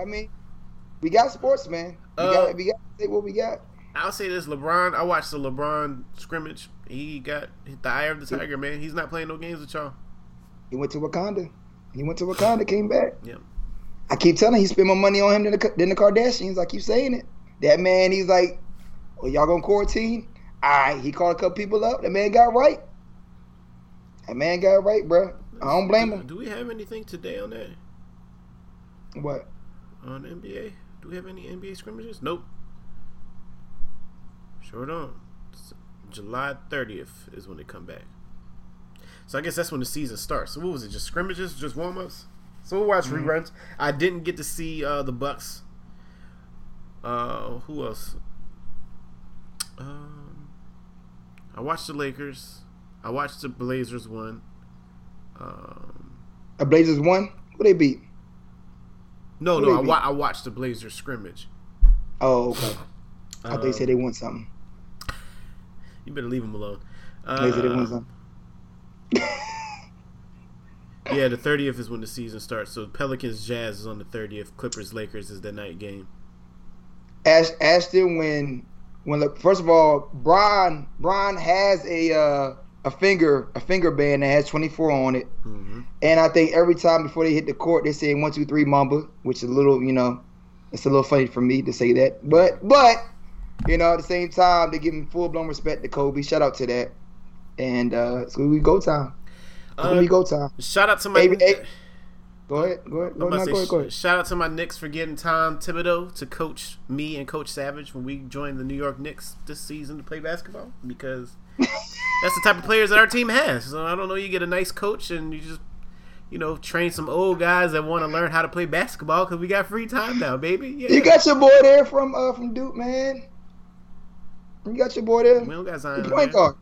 I mean, we got sports, man. We Uh, got we got to say what we got. I'll say this: LeBron. I watched the LeBron scrimmage. He got hit the eye of the tiger, man. He's not playing no games with y'all. He went to Wakanda. He went to Wakanda, came back. Yep. I keep telling him he spent more money on him than the, than the Kardashians. I keep saying it. That man, he's like, well, y'all gonna quarantine? All right. He called a couple people up. That man got right. That man got right, bro. I don't blame him. do we have anything today on that What? on NBA? Do we have any NBA scrimmages? Nope. Sure don't. S- July 30th is when they come back. So I guess that's when the season starts. So what was it? Just scrimmages? Just warm ups? So we'll watch Mhm. reruns. I didn't get to see uh, the Bucks. Uh, who else? Um, I watched the Lakers. I watched the Blazers one. Um, The Blazers won. Who they beat? no, Who no, I, beat? wa- I watched the Blazers scrimmage. Oh, okay. I thought they Um, said they won something. You better leave him alone. They said they won Uh, yeah, the thirtieth is when the season starts. So Pelicans Jazz is on the thirtieth. Clippers Lakers is the night game. Ash, Ashton, when when look, first of all, Brian Brian has a uh, a finger a finger band that has 24 on it, hmm and I think every time before they hit the court, they say one two three Mamba, which is a little you know, it's a little funny for me to say that, but but you know at the same time they give him full blown respect to Kobe. Shout out to that, and uh, it's gonna be go time. It's gonna Uh, be go time. shout out to my. Hey, hey, Go ahead, go ahead, go, no, go ahead, go ahead. shout out to my Knicks for getting Tom Thibodeau to coach me and Coach Savage when we joined the New York Knicks this season to play basketball because that's the type of players that our team has. So I don't know, you get a nice coach and you just you know train some old guys that want to learn how to play basketball because we got free time now, baby. Yeah, You got your boy there from uh from Duke, man. You got your boy there. we don't got Zion. The point guard.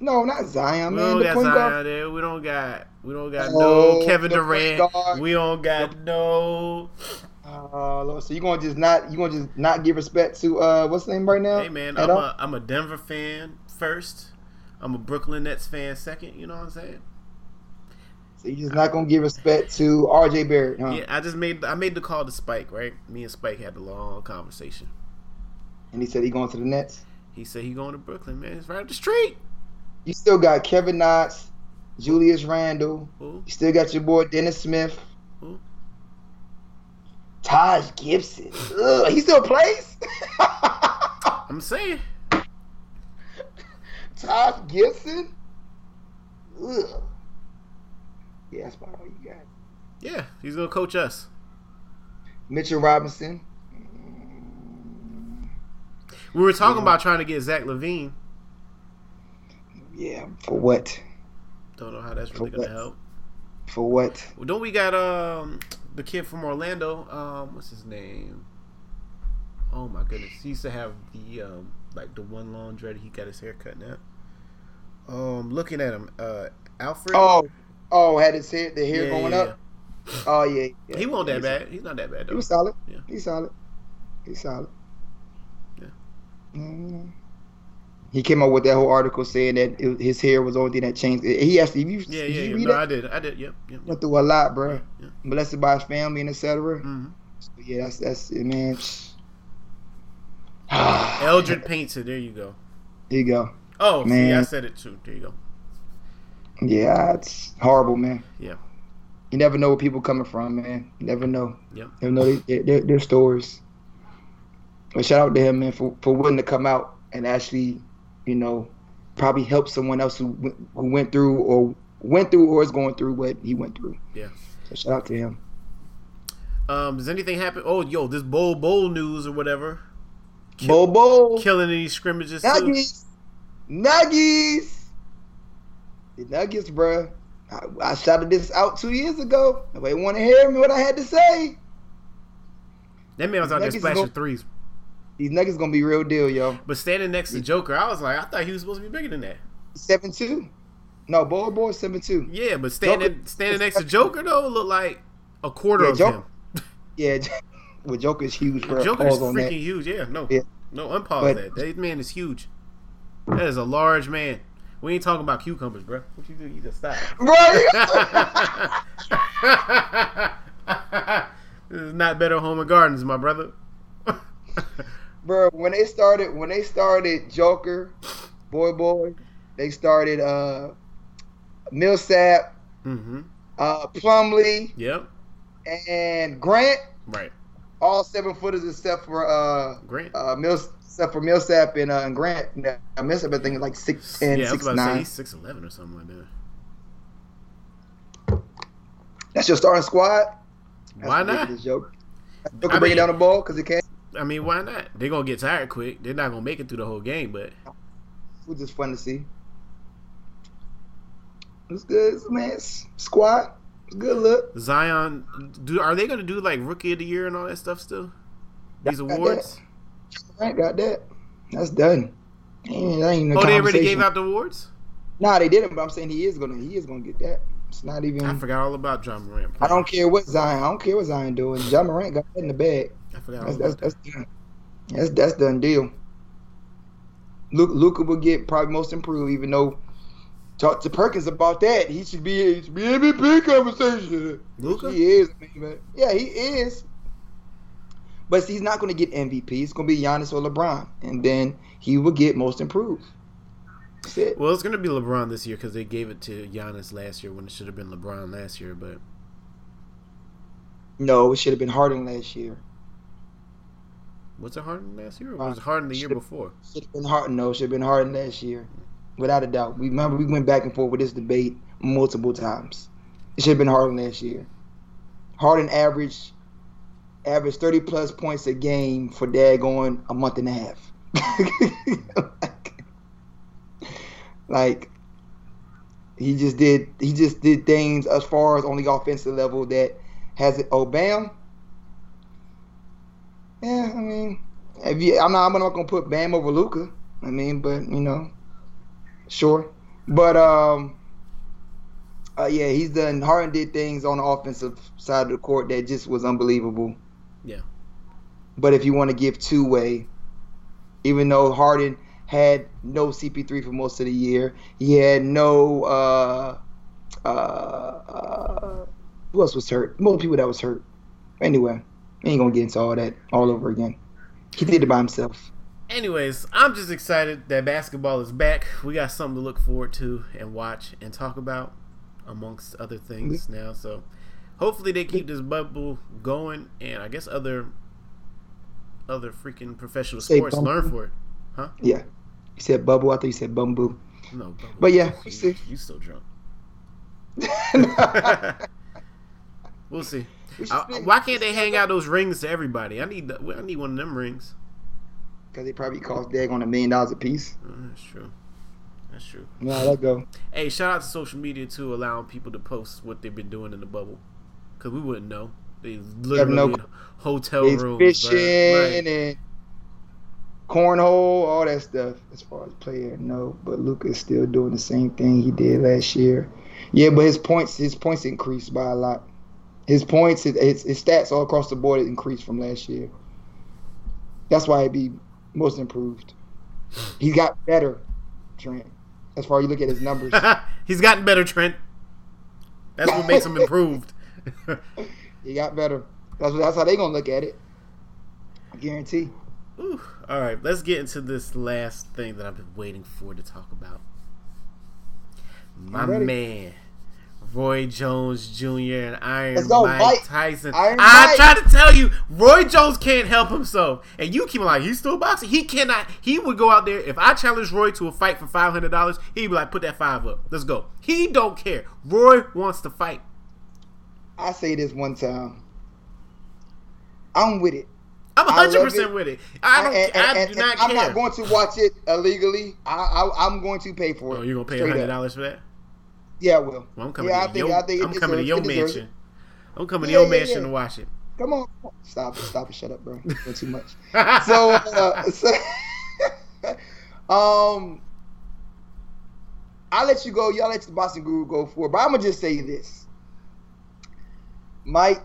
No, not Zion, We man. don't The got Zion guard. there. We don't got. We don't got Oh, no Kevin Durant. We don't got no. Uh, Lord, so you gonna just not you gonna just not give respect to uh what's the name right now? Hey man, I'm all? a I'm a Denver fan first. I'm a Brooklyn Nets fan second. You know what I'm saying? So you're just not gonna give respect to R.J. Barrett, huh? Yeah, I just made I made the call to Spike. Right, me and Spike had a long conversation. And he said he going to the Nets. He said he going to Brooklyn, man. It's right up the street. You still got Kevin Knox, Julius Randle. Who? You still got your boy Dennis Smith. Who? Taj Gibson. Ugh, he still plays. I'm saying. Taj Gibson. Ugh. Yeah, that's about all you got. Yeah, he's gonna coach us. Mitchell Robinson. We were talking Yeah. about trying to get Zach LaVine. Yeah, for what? Don't know how that's really For gonna what? help. For what? Well, don't we got um the kid from Orlando? Um, what's his name? Oh my goodness, he used to have the um like the one long dread. He got his hair cut now. Um, looking at him, uh, Alfred. Oh, oh, had his hair, the hair Yeah, going yeah, up. Oh yeah, yeah. He won't that He's- bad. He's not that bad He was solid. Yeah. He's solid. He's solid. Yeah. Mm. He came up with that whole article saying that it, his hair was the only thing that changed. He actually, if you, Yeah, did yeah, you yeah. read No, that? I did. I did. Yep, yep. Went through a lot, bro. Yeah. Molested by his family and etc. hmm So, yeah, that's that's it, man. Elfrid Payton. There you go. There you go. Oh, see, Man. I said it too. There you go. Yeah, it's horrible, man. Yeah. You never know where people coming from, man. You never know. Yep. You never know their, their stories. But shout out to him, man, for, for willing to come out and actually, you know, probably help someone else who went- who went through or went through or is going through what he went through. Yeah. So shout out to him. Um, does anything happen? Oh, yo, this bowl bowl news or whatever. Kill, bowl Killing any scrimmages Nuggies. Too? Nuggies. The Nuggets, bro. I, I shouted this out two years ago. Nobody want to hear me what I had to say. That man was out there splashing threes. These Nuggets gonna be real deal, yo. But standing next to Joker, I was like, I thought he was supposed to be bigger than that. Seven two. No, boy, boy, seven two. Yeah, but standing Joker, standing next to Joker though looked like a quarter yeah, of Joker, him. yeah, well, Joker's huge, bro. Joker's freaking huge. Yeah, no, yeah. no, unpause but, that. That man is huge. That is a large man. We ain't talking about cucumbers, bro. What you do? You just stop. Right. this is not better home and gardens, my brother. Bro, when they started, when they started Joker, Boy Boy, they started uh Millsap, mm-hmm. uh Plumlee, yep, and Grant. Right. All seven footers except for uh Grant. Uh, Mills except for Millsap and, uh, and Grant. I Millsap, I think, like 6'10", yeah, 6'9". 6'11", or something like that. That's your starting squad? That's why not? Joke. Joker bringing down the ball because it can. I mean, why not? They're gonna get tired quick. They're not gonna make it through the whole game, but it was just fun to see. It's good, man. Squad, it's good look. Zion, do are they gonna do like rookie of the year and all that stuff still? These awards. Grant got that. That's done. Man, that ain't no oh, they already gave out the awards. Nah, they didn't. But I'm saying he is gonna he is gonna get that. It's not even. I forgot all about Ja Morant. I don't care what Zion. I don't care what Zion doing. Ja Morant got that in the bag. I forgot. That's that's, that's. That's that's done deal. Luka, Luka will get probably most improved, even though talk to Perkins about that. He should be he should be MVP conversation. Luka, he is. Man. Yeah, he is. But he's not going to get MVP. It's going to be Giannis or LeBron, and then he will get most improved. That's it. Well, it's going to be LeBron this year because they gave it to Giannis last year when it should have been LeBron last year. But no, it should have been Harden last year. Was it Harden last year, or uh, was it Harden the year before? Should have been Harden. No, should have been Harden last year, without a doubt. We remember we went back and forth with this debate multiple times. It should have been Harden last year. Harden averaged averaged 30 plus points a game for dad going a month and a half. like he just did he just did things as far as on the offensive level that has it oh Bam. Yeah, I mean if you I'm not I'm not gonna put Bam over Luka. I mean, but you know, sure. But um uh, yeah, he's done. Harden did things on the offensive side of the court that just was unbelievable. Yeah. But if you want to give two way, even though Harden had no CP3 for most of the year, he had no. Uh, uh, uh, who else was hurt? Most people that was hurt. Anyway, ain't gonna get into all that all over again. He did it by himself. Anyways, I'm just excited that basketball is back. We got something to look forward to and watch and talk about, amongst other things mm-hmm. now. So hopefully they keep mm-hmm. this bubble going, and I guess other other freaking professional sports learn for it, huh? Yeah, you said bubble. I thought you said bamboo. No, bubble. but yeah, oh, you, see. You still drunk? we'll see. I, why can't they hang out those rings to everybody? I need I need one of them rings. Because they probably cost dag on a million dollars a piece. Oh, that's true. That's true. Nah, let go. Hey, shout out to social media too, allowing people to post what they've been doing in the bubble because we wouldn't know. They literally no, hotel rooms, fishing like, and cornhole, all that stuff. As far as player, no. But Luka's still doing the same thing he did last year. Yeah, but his points, his points increased by a lot. His points, his, his, stats all across the board increased from last year. That's why he'd be most improved. He got better, Trent. As far as you look at his numbers, he's gotten better, Trent. That's what makes him improved he got better. That's that's how they gonna look at it. I guarantee. Ooh, all right, let's get into this last thing that I've been waiting for to talk about. My man, Roy Jones Jr. and Iron go, Mike, Mike, Tyson. Iron Mike. trying to tell you, Roy Jones can't help himself, and you keep like he's still boxing. He cannot. He would go out there if I challenge Roy to a fight for five hundred dollars. He'd be like, "Put that five up. Let's go." He don't care. Roy wants to fight. I say this one time. I'm with it. I'm I 100 love percent it. with it. I don't. And- and- I and- do not I'm care. not going to watch it illegally. I, I I'm going to pay for it. oh, you gonna pay Straight hundred up. dollars for that? Yeah, I will. Well, I'm coming Yeah, I to think- your. I think I'm coming to your mansion. I'm coming Yeah, to your yeah, mansion to watch it. Come on, stop it, stop it, shut up, bro. You're too much. so, uh, so um, I'll let you go. Y'all let the Boston Guru go for it. But I'm gonna just say this, Mike.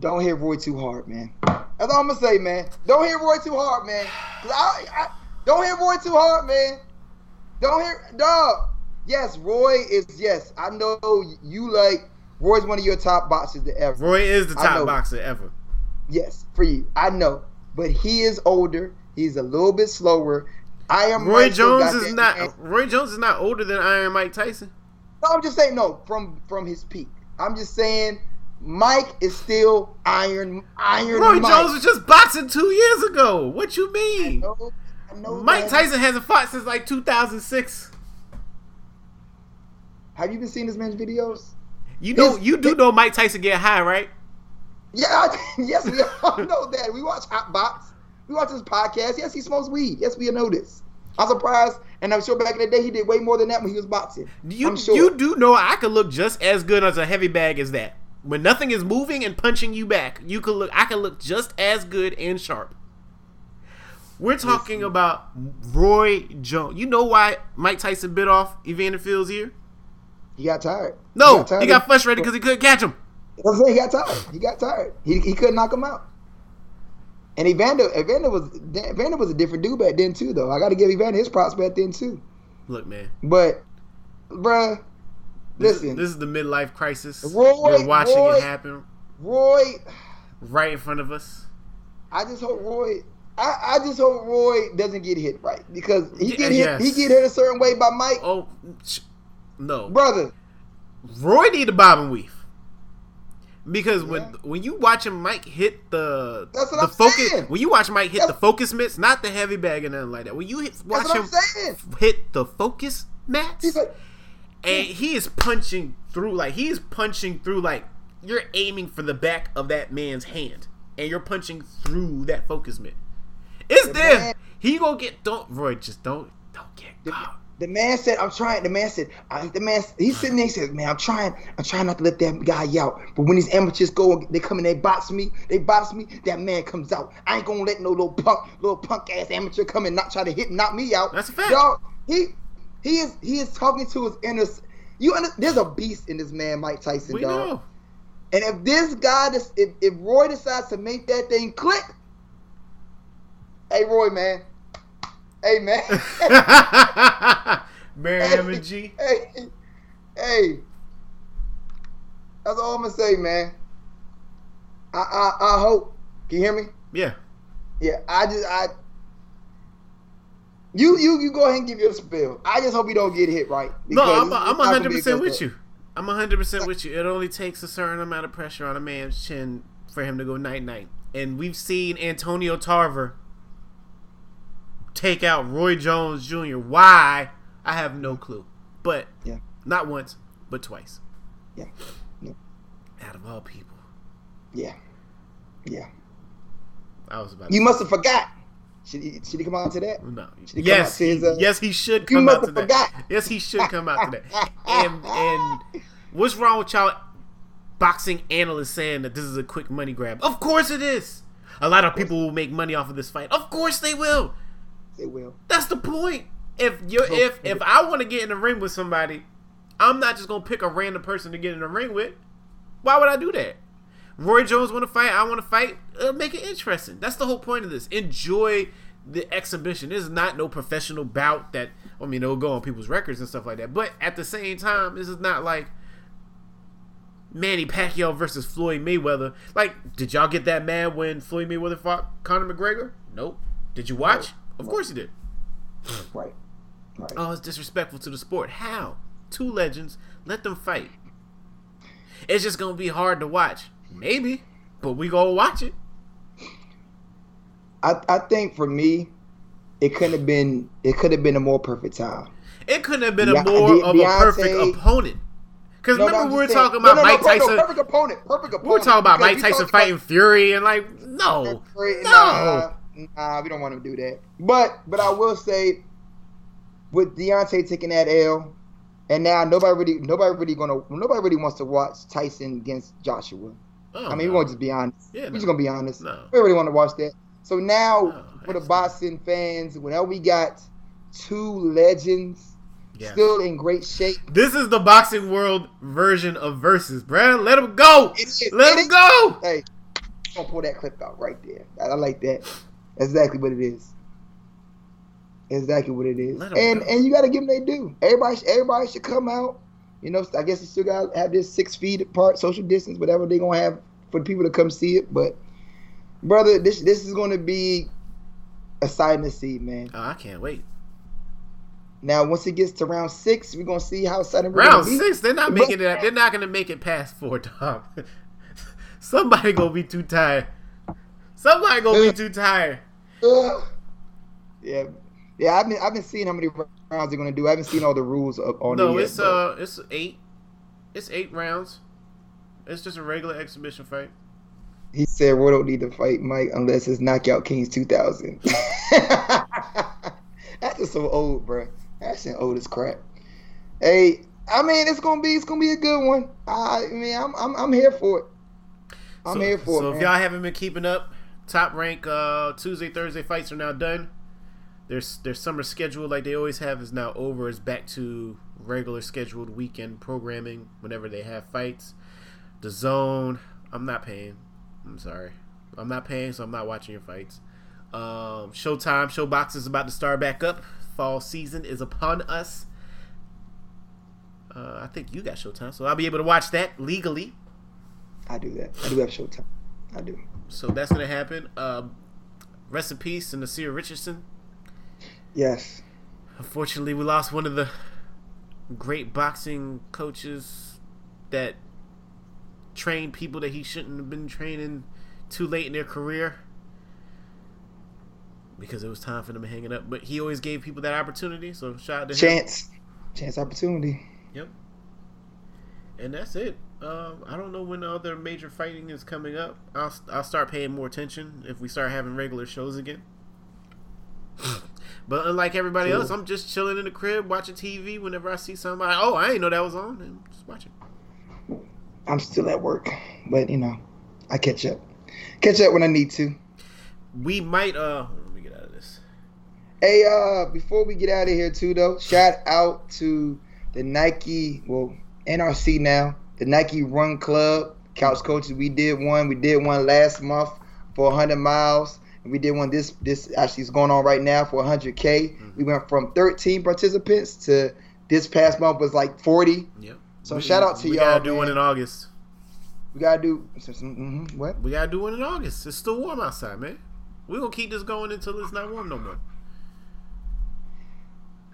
Don't hit Roy too hard, man. That's all I'm gonna say, man. Don't hit Roy too hard, man. I, I, don't hit Roy too hard, man. Don't hit, dog. Yes, Roy is. Yes, I know you like. Roy's one of your top boxers to ever. Roy is the top boxer ever. Yes, for you. I know. But he is older. He's a little bit slower. I am Roy Mike Jones is not. Roy Jones is not older than Iron Mike Tyson. No, I'm just saying no from from his peak. I'm just saying Mike is still Iron Iron Roy Mike. Jones was just boxing two years ago. What you I mean? know, I know Mike that. Tyson hasn't fought since like 2006. Have you been seeing this man's videos? You know, His- you do know Mike Tyson get high, right? Yeah, I, yes, we all know that. We watch Hot Box. We watch his podcast. Yes, he smokes weed. Yes, we know this. I'm surprised, and I'm sure back in the day he did way more than that when he was boxing. You I'm sure. you do know I could look just as good as a heavy bag as that. When nothing is moving and punching you back, you could look. I can look just as good and sharp. We're talking Listen. about Roy Jones. You know why Mike Tyson bit off Evander Field's ear? He got tired. No, tired he got frustrated because he couldn't catch him. I'm saying he got tired. He got tired. He, he couldn't knock him out. And Evander, Evander was Evander was a different dude back then too, though. I got to give Evander his props back then too. Look, man. But, bruh, This, listen, this is the midlife crisis. Roy- We're watching Roy- it happen Roy, right in front of us. I just hope Roy. I, I just hope Roy doesn't get hit right because he get hit. He get hit a certain way by Mike, Oh, no. brother. Roy need a bob and weave. Because when Yeah. when you watch him, Mike hit the That's what the I'm focus. saying. When you watch Mike hit That's- the focus mitts, not the heavy bag and nothing like that. When you hit, watch him I'm hit the focus mats, He's like, and he is punching through like he's punching through like you're aiming for the back of that man's hand, and you're punching through that focus mitt. It's The there. man- he gonna get don't Roy just don't don't get caught. The man said, "I'm trying." The man said, I, "The man." He's sitting there. He says, "Man, I'm trying. I'm trying not to let that guy out. But when these amateurs go, they come and they box me. They box me. That man comes out. I ain't gonna let no little punk, little punk ass amateur come and not try to hit, knock me out. That's a fact. Dog, he he is he is talking to his inner. You under, there's a beast in this man, Mike Tyson, We dog. know. And if this guy, if, if Roy decides to make that thing click, hey Roy, man, hey man. Miriam and G. hey, hey. That's all I'm gonna say, man. I, I I hope. Can you hear me? Yeah. Yeah. I just I. You you you go ahead and give your spill. I just hope you don't get hit right. No, I'm, it's- I'm it's not gonna be a 100% with you. I'm 100% with you. It only takes a certain amount of pressure on a man's chin for him to go night night. And we've seen Antonio Tarver take out Roy Jones Jr. Why? I have no clue. But Yeah. not once, but twice. Yeah. Yeah. Out of all people. Yeah. Yeah. I was about You must have forgot. Should he, should he come out to that? No. Should he come Yes, his, uh, yes, he should come out to that. forgot. Yes, he should come out to that. And and what's wrong with y'all boxing analysts saying that this is a quick money grab? Of course it is. A lot of people will make money off of this fight. Of course they will. It will. That's the point. If you So- if if I want to get in the ring with somebody, I'm not just gonna pick a random person to get in the ring with. Why would I do that? Roy Jones want to fight. I want to fight. Uh, make it interesting. That's the whole point of this. Enjoy the exhibition. This is not no professional bout that I mean it'll go on people's records and stuff like that. But at the same time, this is not like Manny Pacquiao versus Floyd Mayweather. Like, did y'all get that mad when Floyd Mayweather fought Conor McGregor? Nope. Did you watch? Of course he did. Right. Right. Oh, it's disrespectful to the sport. How? Two legends, let them fight. It's just gonna be hard to watch. Maybe, but we gonna watch it. I, I think for me, it couldn't have been it could have been a more perfect time. It couldn't have been a more of a perfect opponent. Because No, remember we were saying- talking about no, Mike Tyson. Perfect opponent. Perfect opponent. We were talking about Mike Tyson talked about- fighting Fury, and like, no, no. Nah, nah, we don't want to do that. But but I will say, with Deontay taking that L, and now nobody really nobody really gonna nobody really wants to watch Tyson against Joshua. Oh, I mean, no. we're gonna just be honest. Yeah, We're no. just gonna be honest. No. We really want to watch that. So now No, for the boxing fans, whenever we got two legends Yeah. still in great shape, This is the boxing world version of versus, bruh. Let him go. Let him go. Hey, gonna pull that clip out right there. I, I like that. Exactly what it is. Exactly what it is. And go. and you got to give them they do. Everybody everybody should come out. You know, I guess you still got to have this six feet apart, social distance, whatever they gonna have for the people to come see it. But brother, this this is gonna be a sight to see, man. Oh, I can't wait. Now once it gets to round six, we're gonna see how exciting we're Round six, they're not making it. They're not gonna make it past four, dog. Somebody gonna be too tired. Somebody gonna be too tired. Yeah, yeah. I've been I've been seeing how many rounds they're gonna do. I haven't seen all the rules up on No, it yet, it's but- uh, it's eight. It's eight rounds. It's just a regular exhibition fight. He said Roy don't need to fight Mike unless it's Knockout Kings 2000. That's just so old, bro. That's just old as crap. Hey, I mean, it's gonna be it's gonna be a good one. I mean, I'm I'm, I'm here for it. I'm so, here for So it. So if man. y'all haven't been keeping up, top rank uh, Tuesday, Thursday fights are now done. Their their summer schedule, like they always have, is now over. It's back to regular scheduled weekend programming whenever they have fights. DAZN, I'm not paying. I'm sorry, I'm not paying, so I'm not watching your fights. Um, Showtime, ShoBox is about to start back up. Fall season is upon us. Uh, I think you got Showtime, so I'll be able to watch that legally. I do that. I do have Showtime. I do. So that's gonna happen. Um, rest in peace, and Naazim Richardson. Yes. Unfortunately, we lost one of the great boxing coaches that trained people that he shouldn't have been training too late in their career because it was time for them to hang it up. But he always gave people that opportunity. So shout out to him. Chance. Chance opportunity. Yep. And that's it. Um, I don't know when the other major fighting is coming up. I'll I'll start paying more attention if we start having regular shows again. but unlike everybody Cool. else, I'm just chilling in the crib watching TV. Whenever I see somebody, oh, I ain't know that was on, and just watching. I'm still at work, but you know, I catch up. Catch up when I need to. We might. Uh, let me get out of this. Hey, uh, before we get out of here too though, shout out to the Nike, well, NRC now, the Nike Run Club, Couch Coaches. We did one. We did one last month for 100 miles. And we did one this this actually is going on right now for 100k. Mm-hmm. We went from 13 participants to this past month was like 40. Yep. So We- shout out to we y'all. We gotta do man. one in August. We gotta do mhm, what? We gotta do one in August. It's still warm outside, man. We gonna keep this going until it's not warm no more.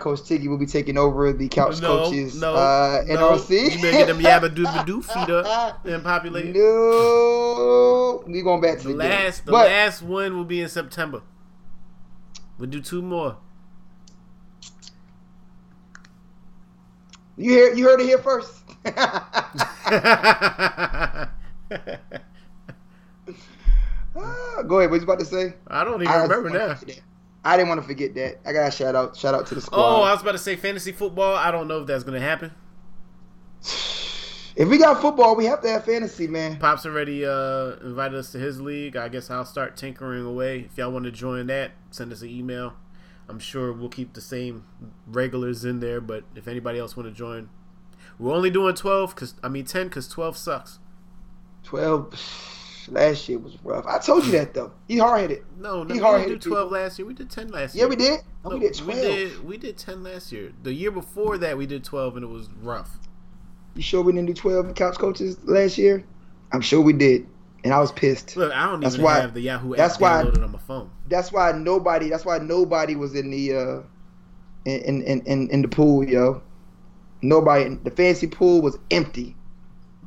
Coach Tiggy will be taking over the Couch No, Coaches no, uh, no. NRC. You better get them yabba dooba doo feet up and populate. No, we going back to The the, last, game. the But last one will be in September. We'll do two more. you hear you heard it here first. Ah, Go ahead. What you about to say? I don't even I remember now. I didn't want to forget that. I got a shout out shout out to the squad. Oh. I was about to say fantasy football. I don't know if that's gonna happen. if we got football, we have to have fantasy, man. Pop's already uh, invited us to his league. I guess I'll start tinkering away. If y'all want to join that, send us an email. I'm sure we'll keep the same regulars in there, but if anybody else want to join, we're only doing 12 cuz I mean 10 cuz 12 sucks. Twelve. Last year was rough. I told you that though. He hard headed. No, no, He we didn't hard-headed do 12 people. last year. We did 10 last year. Yeah, we did. No, No, we did twelve. We did, we did 10 last year. The year before that, we did 12 and it was rough. You sure we didn't do twelve couch coaches last year? I'm sure we did, and I was pissed. Look, I don't That's even why- have the Yahoo that's app why- downloaded on my phone. That's why nobody. That's why nobody was in the uh, in in in, in the pool, yo. Nobody. The fancy pool was empty.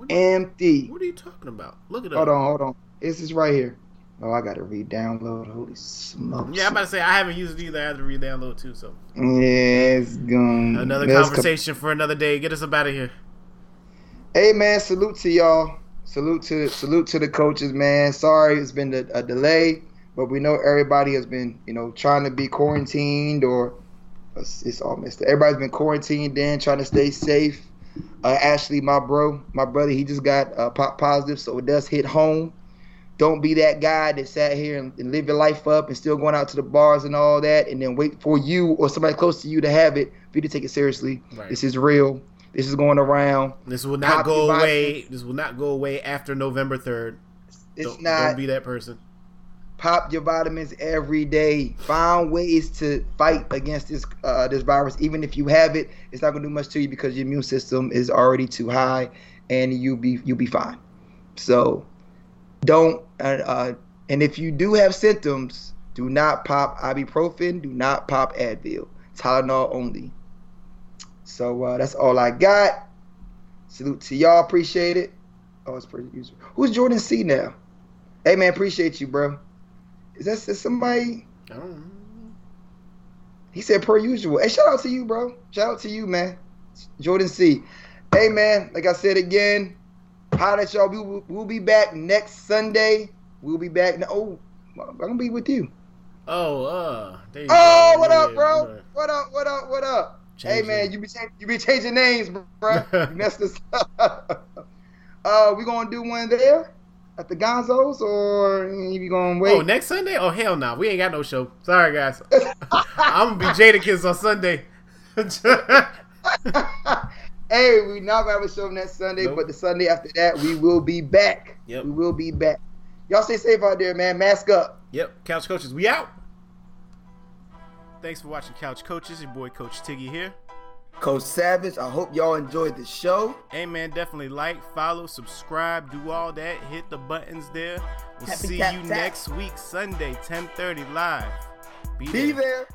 Empty. what are you talking about? Look at up. Hold on, hold on. This is right here. Oh, I gotta re-download. Holy smokes! Yeah, I'm about to say I haven't used it either. I have to re-download too. So Yeah, it's gone. another Let's conversation for another day. Get us up out of here. Com- Hey man, salute to y'all. Salute to salute to the coaches, man. Sorry it's been a, a delay, but we know everybody has been, you know, trying to be quarantined or it's, it's all messed up. Everybody's been quarantined in, trying to stay safe. Uh, Ashley, my bro, my brother, he just got uh, pop positive, so it does hit home. Don't be that guy that sat here and, and live your life up and still going out to the bars and all that, and then wait for you or somebody close to you to have it for you to take it seriously. Right. This is real. This is going around. This will not Pop go away. This will not go away after November third. It's Don't, not don't be that person. Pop your vitamins every day. Find ways to fight against this uh, this virus. Even if you have it, it's not gonna do much to you because your immune system is already too high, and you'll be you'll be fine. So don't. Uh, uh, and if you do have symptoms, do not pop ibuprofen. Do not pop Advil. Tylenol only. So uh, that's all I got. Salute to y'all. Appreciate it. Oh, it's pretty usual. Who's Jordan C now? Hey man, appreciate you, bro. Is that is somebody? I don't know. He said per usual. Hey, shout out to you, bro. Shout out to you, man. Jordan C. Hey man, like I said again, how that y'all? We we'll be back next Sunday. We'll be back. No, oh, I'm gonna be with you. Oh, uh. There you Oh, go. what up, Yeah, bro? all right. What up? What up? What up? Hey man, you be chang- you be changing names, bro. you messed us up. uh, we gonna do one there at the Gonzos, or you gonna wait? Oh, next Sunday? Oh, hell no. We ain't got no show. Sorry, guys. I'm going to be Jadakiss on Sunday. hey, we not gonna have a show next Sunday, Nope. but the Sunday after that, we will be back. Yep. We will be back. Y'all stay safe out there, man. Mask up. yep. Couch Coaches, we out. Thanks for watching Couch Coaches. Your boy, Coach Tiggy here. Coach Savage, I hope y'all enjoyed the show. Hey man, definitely like, follow, subscribe, do all that. Hit the buttons there. We'll Happy see tap you tap. next week, Sunday, 10:30 live. Be, Be there. there.